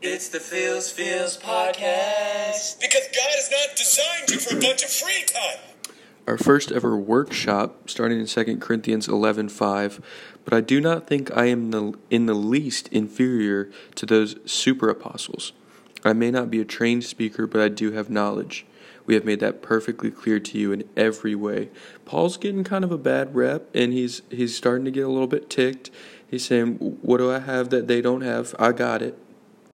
It's the Feels Feels podcast. Because God has not designed you for a bunch of free time. Our first ever workshop starting in 2 Corinthians 11:5, but I do not think I am the, in the least inferior to those super apostles. I may not be a trained speaker, but I do have knowledge. We have made that perfectly clear to you in every way. Paul's getting kind of a bad rep and he's he's starting to get a little bit ticked. He's saying, "What do I have that they don't have? I got it."